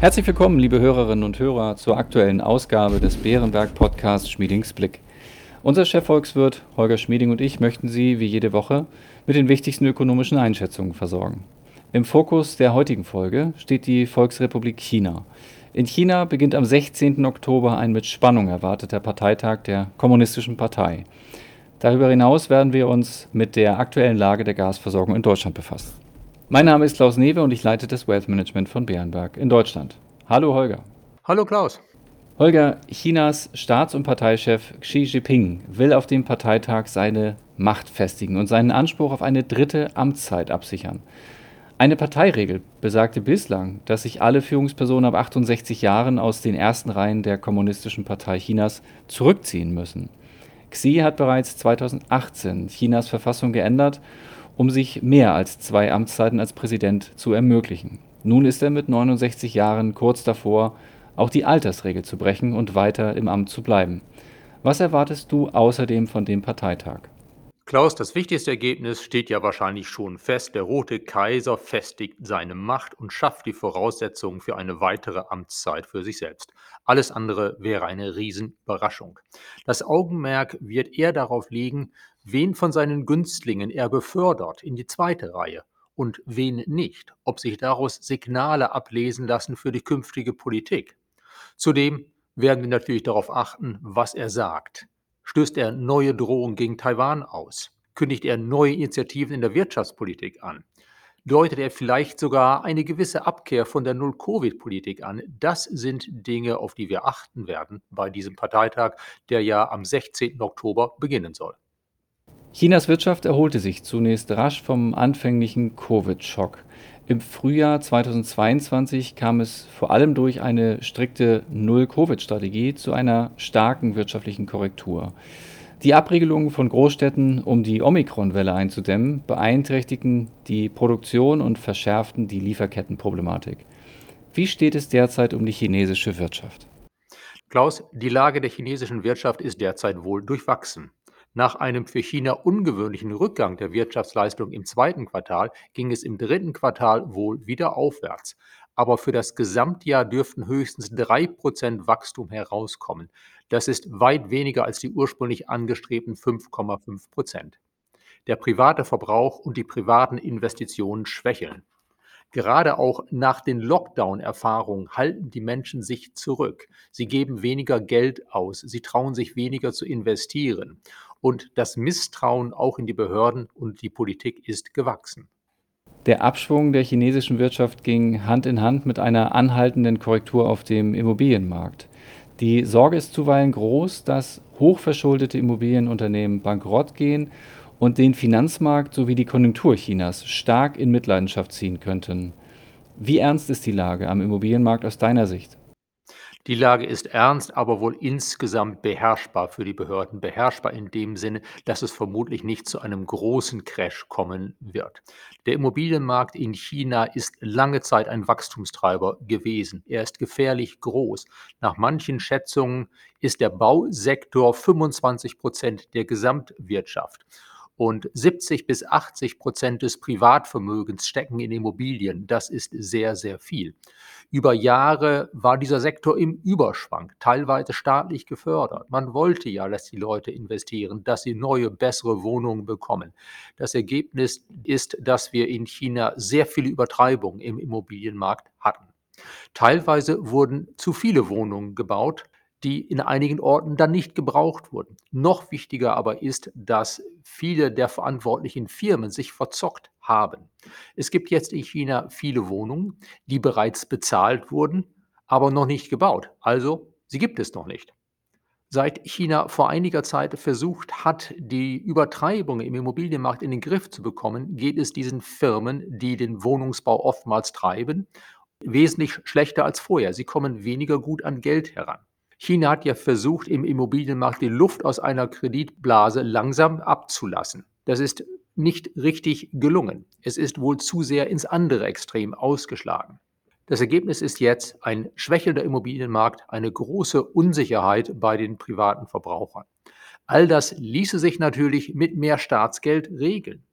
Herzlich willkommen, liebe Hörerinnen und Hörer, zur aktuellen Ausgabe des Bärenberg Podcasts Schmiedings Blick. Unser Chefvolkswirt Holger Schmieding und ich möchten Sie wie jede Woche mit den wichtigsten ökonomischen Einschätzungen versorgen. Im Fokus der heutigen Folge steht die Volksrepublik China. In China beginnt am 16. Oktober ein mit Spannung erwarteter Parteitag der Kommunistischen Partei. Darüber hinaus werden wir uns mit der aktuellen Lage der Gasversorgung in Deutschland befassen. Mein Name ist Klaus Newe und ich leite das Wealth Management von Bärenberg in Deutschland. Hallo Holger. Hallo Klaus. Holger, Chinas Staats- und Parteichef Xi Jinping will auf dem Parteitag seine Macht festigen und seinen Anspruch auf eine dritte Amtszeit absichern. Eine Parteiregel besagte bislang, dass sich alle Führungspersonen ab 68 Jahren aus den ersten Reihen der Kommunistischen Partei Chinas zurückziehen müssen. Xi hat bereits 2018 Chinas Verfassung geändert, um sich mehr als zwei Amtszeiten als Präsident zu ermöglichen. Nun ist er mit 69 Jahren kurz davor, auch die Altersregel zu brechen und weiter im Amt zu bleiben. Was erwartest du außerdem von dem Parteitag? Klaus, das wichtigste Ergebnis steht ja wahrscheinlich schon fest. Der Rote Kaiser festigt seine Macht und schafft die Voraussetzungen für eine weitere Amtszeit für sich selbst. Alles andere wäre eine Riesenüberraschung. Das Augenmerk wird eher darauf liegen, wen von seinen Günstlingen er befördert in die zweite Reihe und wen nicht, ob sich daraus Signale ablesen lassen für die künftige Politik. Zudem werden wir natürlich darauf achten, was er sagt. Stößt er neue Drohungen gegen Taiwan aus? Kündigt er neue Initiativen in der Wirtschaftspolitik an? Deutet er vielleicht sogar eine gewisse Abkehr von der Null-Covid-Politik an? Das sind Dinge, auf die wir achten werden bei diesem Parteitag, der ja am 16. Oktober beginnen soll. Chinas Wirtschaft erholte sich zunächst rasch vom anfänglichen Covid-Schock. Im Frühjahr 2022 kam es vor allem durch eine strikte Null-Covid-Strategie zu einer starken wirtschaftlichen Korrektur. Die Abregelungen von Großstädten, um die Omikron-Welle einzudämmen, beeinträchtigten die Produktion und verschärften die Lieferkettenproblematik. Wie steht es derzeit um die chinesische Wirtschaft? Klaus, die Lage der chinesischen Wirtschaft ist derzeit wohl durchwachsen. Nach einem für China ungewöhnlichen Rückgang der Wirtschaftsleistung im zweiten Quartal ging es im dritten Quartal wohl wieder aufwärts. Aber für das Gesamtjahr dürften höchstens 3% Wachstum herauskommen. Das ist weit weniger als die ursprünglich angestrebten 5,5%. Der private Verbrauch und die privaten Investitionen schwächeln. Gerade auch nach den Lockdown-Erfahrungen halten die Menschen sich zurück. Sie geben weniger Geld aus, sie trauen sich weniger zu investieren und das Misstrauen auch in die Behörden und die Politik ist gewachsen. Der Abschwung der chinesischen Wirtschaft ging Hand in Hand mit einer anhaltenden Korrektur auf dem Immobilienmarkt. Die Sorge ist zuweilen groß, dass hochverschuldete Immobilienunternehmen bankrott gehen und den Finanzmarkt sowie die Konjunktur Chinas stark in Mitleidenschaft ziehen könnten. Wie ernst ist die Lage am Immobilienmarkt aus deiner Sicht? Die Lage ist ernst, aber wohl insgesamt beherrschbar für die Behörden. Beherrschbar in dem Sinne, dass es vermutlich nicht zu einem großen Crash kommen wird. Der Immobilienmarkt in China ist lange Zeit ein Wachstumstreiber gewesen. Er ist gefährlich groß. Nach manchen Schätzungen ist der Bausektor 25 Prozent der Gesamtwirtschaft und 70 bis 80 Prozent des Privatvermögens stecken in Immobilien. Das ist sehr, sehr viel. Über Jahre war dieser Sektor im Überschwang, teilweise staatlich gefördert. Man wollte ja, dass die Leute investieren, dass sie neue, bessere Wohnungen bekommen. Das Ergebnis ist, dass wir in China sehr viele Übertreibungen im Immobilienmarkt hatten. Teilweise wurden zu viele Wohnungen gebaut, die in einigen Orten dann nicht gebraucht wurden. Noch wichtiger aber ist, dass viele der verantwortlichen Firmen sich verzockt haben. Es gibt jetzt in China viele Wohnungen, die bereits bezahlt wurden, aber noch nicht gebaut. Also, sie gibt es noch nicht. Seit China vor einiger Zeit versucht hat, die Übertreibung im Immobilienmarkt in den Griff zu bekommen, geht es diesen Firmen, die den Wohnungsbau oftmals treiben, wesentlich schlechter als vorher. Sie kommen weniger gut an Geld heran. China hat ja versucht, im Immobilienmarkt die Luft aus einer Kreditblase langsam abzulassen. Das ist nicht richtig gelungen. Es ist wohl zu sehr ins andere Extrem ausgeschlagen. Das Ergebnis ist jetzt ein schwächelnder Immobilienmarkt, eine große Unsicherheit bei den privaten Verbrauchern. All das ließe sich natürlich mit mehr Staatsgeld regeln.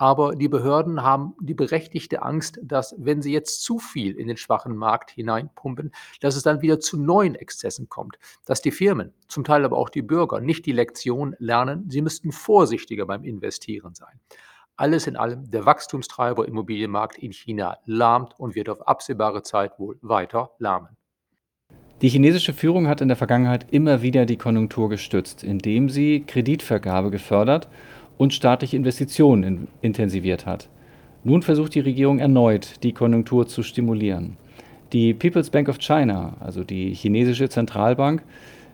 Aber die Behörden haben die berechtigte Angst, dass, wenn sie jetzt zu viel in den schwachen Markt hineinpumpen, dass es dann wieder zu neuen Exzessen kommt, dass die Firmen, zum Teil aber auch die Bürger, nicht die Lektion lernen, sie müssten vorsichtiger beim Investieren sein. Alles in allem, der Wachstumstreiber Immobilienmarkt in China lahmt und wird auf absehbare Zeit wohl weiter lahmen. Die chinesische Führung hat in der Vergangenheit immer wieder die Konjunktur gestützt, indem sie Kreditvergabe gefördert und staatliche Investitionen intensiviert hat. Nun versucht die Regierung erneut, die Konjunktur zu stimulieren. Die People's Bank of China, also die chinesische Zentralbank,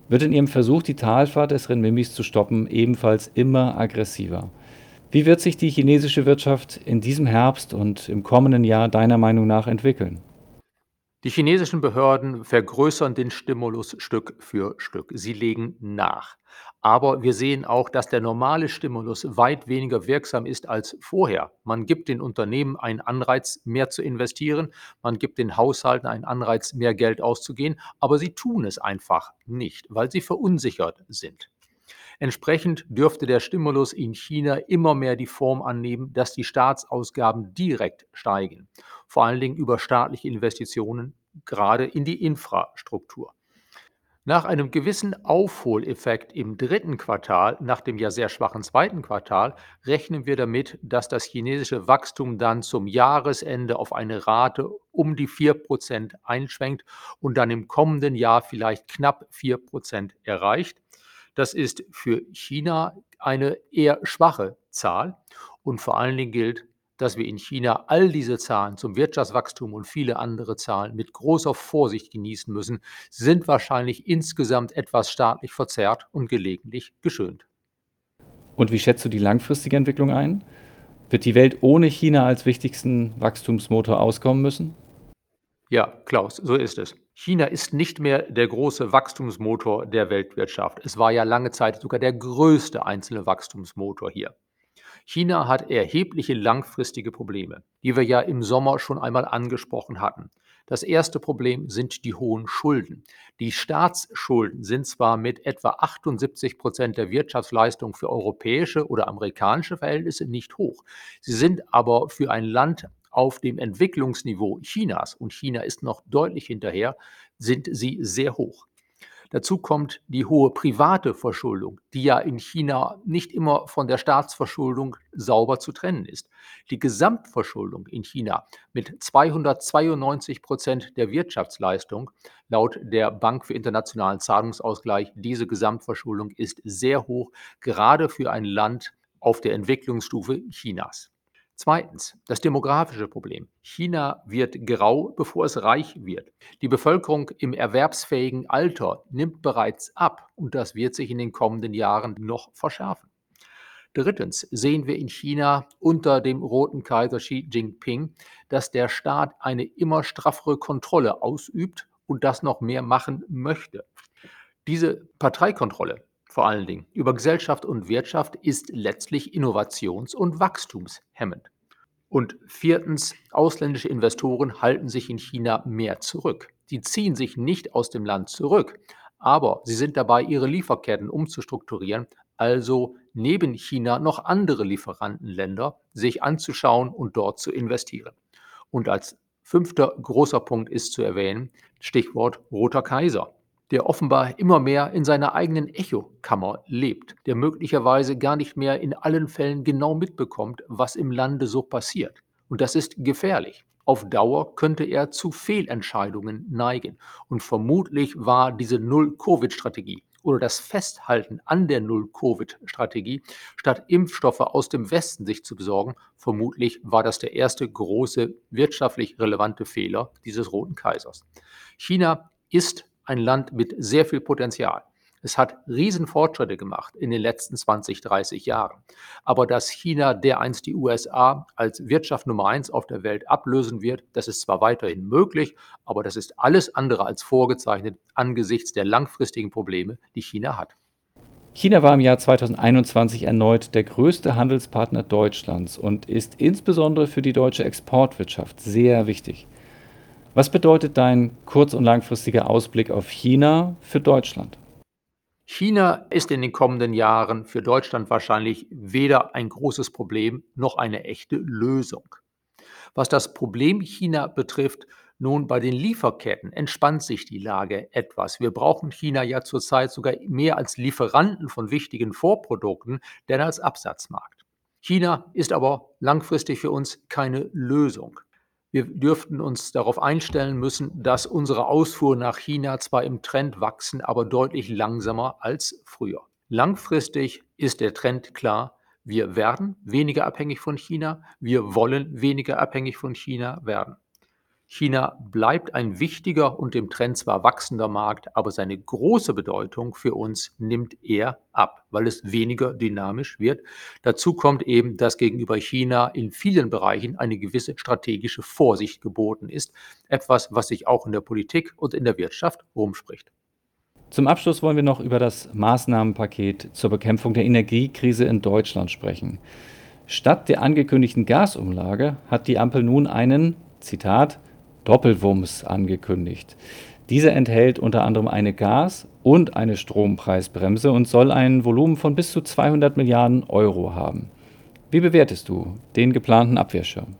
wird in ihrem Versuch, die Talfahrt des Renminbis zu stoppen, ebenfalls immer aggressiver. Wie wird sich die chinesische Wirtschaft in diesem Herbst und im kommenden Jahr deiner Meinung nach entwickeln? Die chinesischen Behörden vergrößern den Stimulus Stück für Stück. Sie legen nach. Aber wir sehen auch, dass der normale Stimulus weit weniger wirksam ist als vorher. Man gibt den Unternehmen einen Anreiz, mehr zu investieren, man gibt den Haushalten einen Anreiz, mehr Geld auszugehen, aber sie tun es einfach nicht, weil sie verunsichert sind. Entsprechend dürfte der Stimulus in China immer mehr die Form annehmen, dass die Staatsausgaben direkt steigen, vor allen Dingen über staatliche Investitionen, gerade in die Infrastruktur. Nach einem gewissen Aufholeffekt im dritten Quartal, nach dem ja sehr schwachen zweiten Quartal, rechnen wir damit, dass das chinesische Wachstum dann zum Jahresende auf eine Rate um die 4% einschwenkt und dann im kommenden Jahr vielleicht knapp 4% erreicht. Das ist für China eine eher schwache Zahl und vor allen Dingen gilt, dass wir in China all diese Zahlen zum Wirtschaftswachstum und viele andere Zahlen mit großer Vorsicht genießen müssen, sind wahrscheinlich insgesamt etwas staatlich verzerrt und gelegentlich geschönt. Und wie schätzt du die langfristige Entwicklung ein? Wird die Welt ohne China als wichtigsten Wachstumsmotor auskommen müssen? Ja, Klaus, so ist es. China ist nicht mehr der große Wachstumsmotor der Weltwirtschaft. Es war ja lange Zeit sogar der größte einzelne Wachstumsmotor hier. China hat erhebliche langfristige Probleme, die wir ja im Sommer schon einmal angesprochen hatten. Das erste Problem sind die hohen Schulden. Die Staatsschulden sind zwar mit etwa 78 Prozent der Wirtschaftsleistung für europäische oder amerikanische Verhältnisse nicht hoch. Sie sind aber für ein Land auf dem Entwicklungsniveau Chinas, und China ist noch deutlich hinterher, sind sie sehr hoch. Dazu kommt die hohe private Verschuldung, die ja in China nicht immer von der Staatsverschuldung sauber zu trennen ist. Die Gesamtverschuldung in China mit 292 Prozent der Wirtschaftsleistung laut der Bank für internationalen Zahlungsausgleich, diese Gesamtverschuldung ist sehr hoch, gerade für ein Land auf der Entwicklungsstufe Chinas. Zweitens, das demografische Problem. China wird grau, bevor es reich wird. Die Bevölkerung im erwerbsfähigen Alter nimmt bereits ab und das wird sich in den kommenden Jahren noch verschärfen. Drittens sehen wir in China unter dem roten Kaiser Xi Jinping, dass der Staat eine immer straffere Kontrolle ausübt und das noch mehr machen möchte. Diese Parteikontrolle vor allen Dingen über Gesellschaft und Wirtschaft ist letztlich innovations- und wachstumshemmend. Und viertens, ausländische Investoren halten sich in China mehr zurück. Sie ziehen sich nicht aus dem Land zurück, aber sie sind dabei, ihre Lieferketten umzustrukturieren, also neben China noch andere Lieferantenländer sich anzuschauen und dort zu investieren. Und als fünfter großer Punkt ist zu erwähnen, Stichwort Roter Kaiser der offenbar immer mehr in seiner eigenen Echokammer lebt, der möglicherweise gar nicht mehr in allen Fällen genau mitbekommt, was im Lande so passiert. Und das ist gefährlich. Auf Dauer könnte er zu Fehlentscheidungen neigen. Und vermutlich war diese Null-Covid-Strategie oder das Festhalten an der Null-Covid-Strategie, statt Impfstoffe aus dem Westen sich zu besorgen, vermutlich war das der erste große wirtschaftlich relevante Fehler dieses Roten Kaisers. China ist ein Land mit sehr viel Potenzial. Es hat Riesenfortschritte gemacht in den letzten 20, 30 Jahren. Aber dass China dereinst die USA als Wirtschaft Nummer eins auf der Welt ablösen wird, das ist zwar weiterhin möglich, aber das ist alles andere als vorgezeichnet angesichts der langfristigen Probleme, die China hat. China war im Jahr 2021 erneut der größte Handelspartner Deutschlands und ist insbesondere für die deutsche Exportwirtschaft sehr wichtig. Was bedeutet dein kurz- und langfristiger Ausblick auf China für Deutschland? China ist in den kommenden Jahren für Deutschland wahrscheinlich weder ein großes Problem noch eine echte Lösung. Was das Problem China betrifft, nun bei den Lieferketten entspannt sich die Lage etwas. Wir brauchen China ja zurzeit sogar mehr als Lieferanten von wichtigen Vorprodukten, denn als Absatzmarkt. China ist aber langfristig für uns keine Lösung. Wir dürften uns darauf einstellen müssen, dass unsere Ausfuhr nach China zwar im Trend wachsen, aber deutlich langsamer als früher. Langfristig ist der Trend klar. Wir werden weniger abhängig von China. Wir wollen weniger abhängig von China werden. China bleibt ein wichtiger und im Trend zwar wachsender Markt, aber seine große Bedeutung für uns nimmt er ab, weil es weniger dynamisch wird. Dazu kommt eben, dass gegenüber China in vielen Bereichen eine gewisse strategische Vorsicht geboten ist, etwas, was sich auch in der Politik und in der Wirtschaft rumspricht. Zum Abschluss wollen wir noch über das Maßnahmenpaket zur Bekämpfung der Energiekrise in Deutschland sprechen. Statt der angekündigten Gasumlage hat die Ampel nun einen, Zitat, Doppelwumms angekündigt. Diese enthält unter anderem eine Gas- und eine Strompreisbremse und soll ein Volumen von bis zu 200 Milliarden Euro haben. Wie bewertest du den geplanten Abwehrschirm?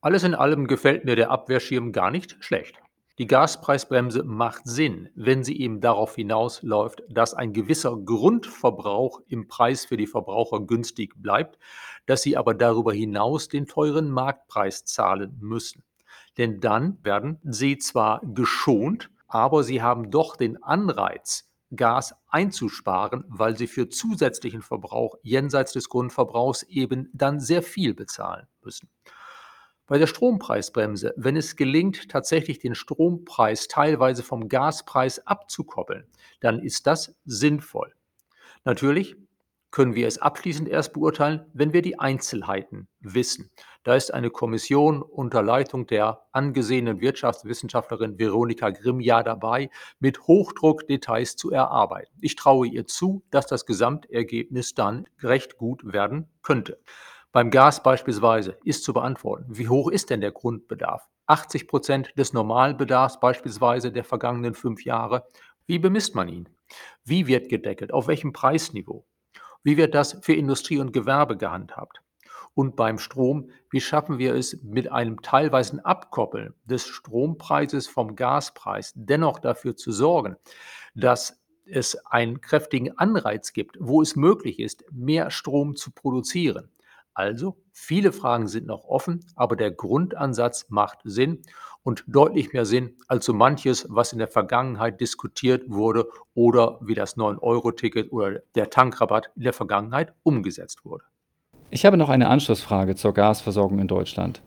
Alles in allem gefällt mir der Abwehrschirm gar nicht schlecht. Die Gaspreisbremse macht Sinn, wenn sie eben darauf hinausläuft, dass ein gewisser Grundverbrauch im Preis für die Verbraucher günstig bleibt, dass sie aber darüber hinaus den teuren Marktpreis zahlen müssen denn dann werden sie zwar geschont, aber sie haben doch den Anreiz, Gas einzusparen, weil sie für zusätzlichen Verbrauch jenseits des Grundverbrauchs eben dann sehr viel bezahlen müssen. Bei der Strompreisbremse, wenn es gelingt, tatsächlich den Strompreis teilweise vom Gaspreis abzukoppeln, dann ist das sinnvoll. Natürlich können wir es abschließend erst beurteilen, wenn wir die Einzelheiten wissen. Da ist eine Kommission unter Leitung der angesehenen Wirtschaftswissenschaftlerin Veronika Grimm ja dabei, mit Hochdruck Details zu erarbeiten. Ich traue ihr zu, dass das Gesamtergebnis dann recht gut werden könnte. Beim Gas beispielsweise ist zu beantworten, wie hoch ist denn der Grundbedarf? 80 Prozent des Normalbedarfs beispielsweise der vergangenen fünf Jahre. Wie bemisst man ihn? Wie wird gedeckelt? Auf welchem Preisniveau? Wie wird das für Industrie und Gewerbe gehandhabt? Und beim Strom, wie schaffen wir es mit einem teilweisen Abkoppeln des Strompreises vom Gaspreis dennoch dafür zu sorgen, dass es einen kräftigen Anreiz gibt, wo es möglich ist, mehr Strom zu produzieren. Also, viele Fragen sind noch offen, aber der Grundansatz macht Sinn und deutlich mehr Sinn als so manches, was in der Vergangenheit diskutiert wurde oder wie das 9-Euro-Ticket oder der Tankrabatt in der Vergangenheit umgesetzt wurde. Ich habe noch eine Anschlussfrage zur Gasversorgung in Deutschland.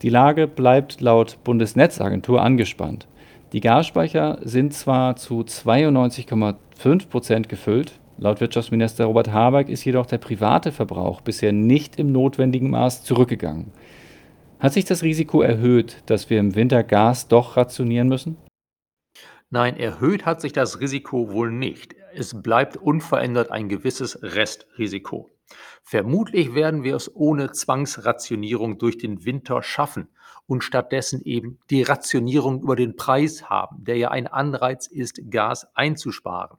Die Lage bleibt laut Bundesnetzagentur angespannt. Die Gasspeicher sind zwar zu 92,5 Prozent gefüllt, laut Wirtschaftsminister Robert Habeck ist jedoch der private Verbrauch bisher nicht im notwendigen Maß zurückgegangen. Hat sich das Risiko erhöht, dass wir im Winter Gas doch rationieren müssen? Nein, erhöht hat sich das Risiko wohl nicht. Es bleibt unverändert ein gewisses Restrisiko. Vermutlich werden wir es ohne Zwangsrationierung durch den Winter schaffen und stattdessen eben die Rationierung über den Preis haben, der ja ein Anreiz ist, Gas einzusparen.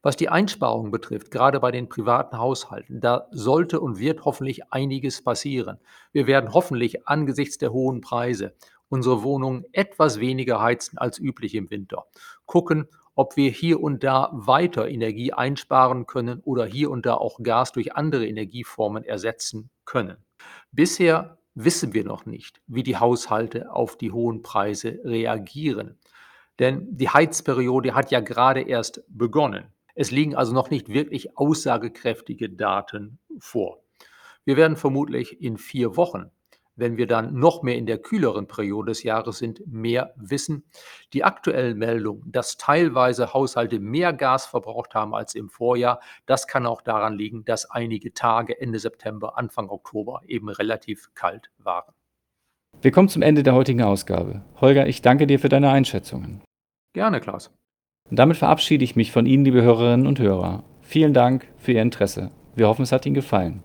Was die Einsparungen betrifft, gerade bei den privaten Haushalten, da sollte und wird hoffentlich einiges passieren. Wir werden hoffentlich angesichts der hohen Preise unsere Wohnungen etwas weniger heizen als üblich im Winter. Gucken, ob wir hier und da weiter Energie einsparen können oder hier und da auch Gas durch andere Energieformen ersetzen können. Bisher wissen wir noch nicht, wie die Haushalte auf die hohen Preise reagieren. Denn die Heizperiode hat ja gerade erst begonnen. Es liegen also noch nicht wirklich aussagekräftige Daten vor. Wir werden vermutlich in vier Wochen, wenn wir dann noch mehr in der kühleren Periode des Jahres sind, mehr wissen. Die aktuellen Meldungen, dass teilweise Haushalte mehr Gas verbraucht haben als im Vorjahr, das kann auch daran liegen, dass einige Tage Ende September, Anfang Oktober eben relativ kalt waren. Wir kommen zum Ende der heutigen Ausgabe. Holger, ich danke dir für deine Einschätzungen. Gerne, Klaus. Und damit verabschiede ich mich von Ihnen, liebe Hörerinnen und Hörer. Vielen Dank für Ihr Interesse. Wir hoffen, es hat Ihnen gefallen.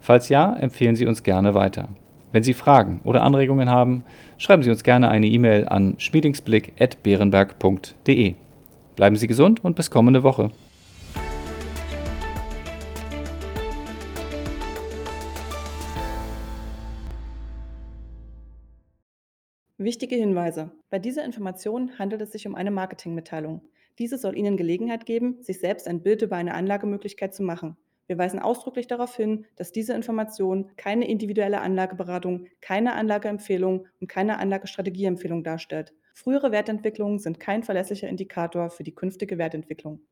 Falls ja, empfehlen Sie uns gerne weiter. Wenn Sie Fragen oder Anregungen haben, schreiben Sie uns gerne eine E-Mail an schmiedingsblick.beerenberg.de. Bleiben Sie gesund und bis kommende Woche. Wichtige Hinweise. Bei dieser Information handelt es sich um eine Marketingmitteilung. Diese soll Ihnen Gelegenheit geben, sich selbst ein Bild über eine Anlagemöglichkeit zu machen. Wir weisen ausdrücklich darauf hin, dass diese Information keine individuelle Anlageberatung, keine Anlageempfehlung und keine Anlagestrategieempfehlung darstellt. Frühere Wertentwicklungen sind kein verlässlicher Indikator für die künftige Wertentwicklung.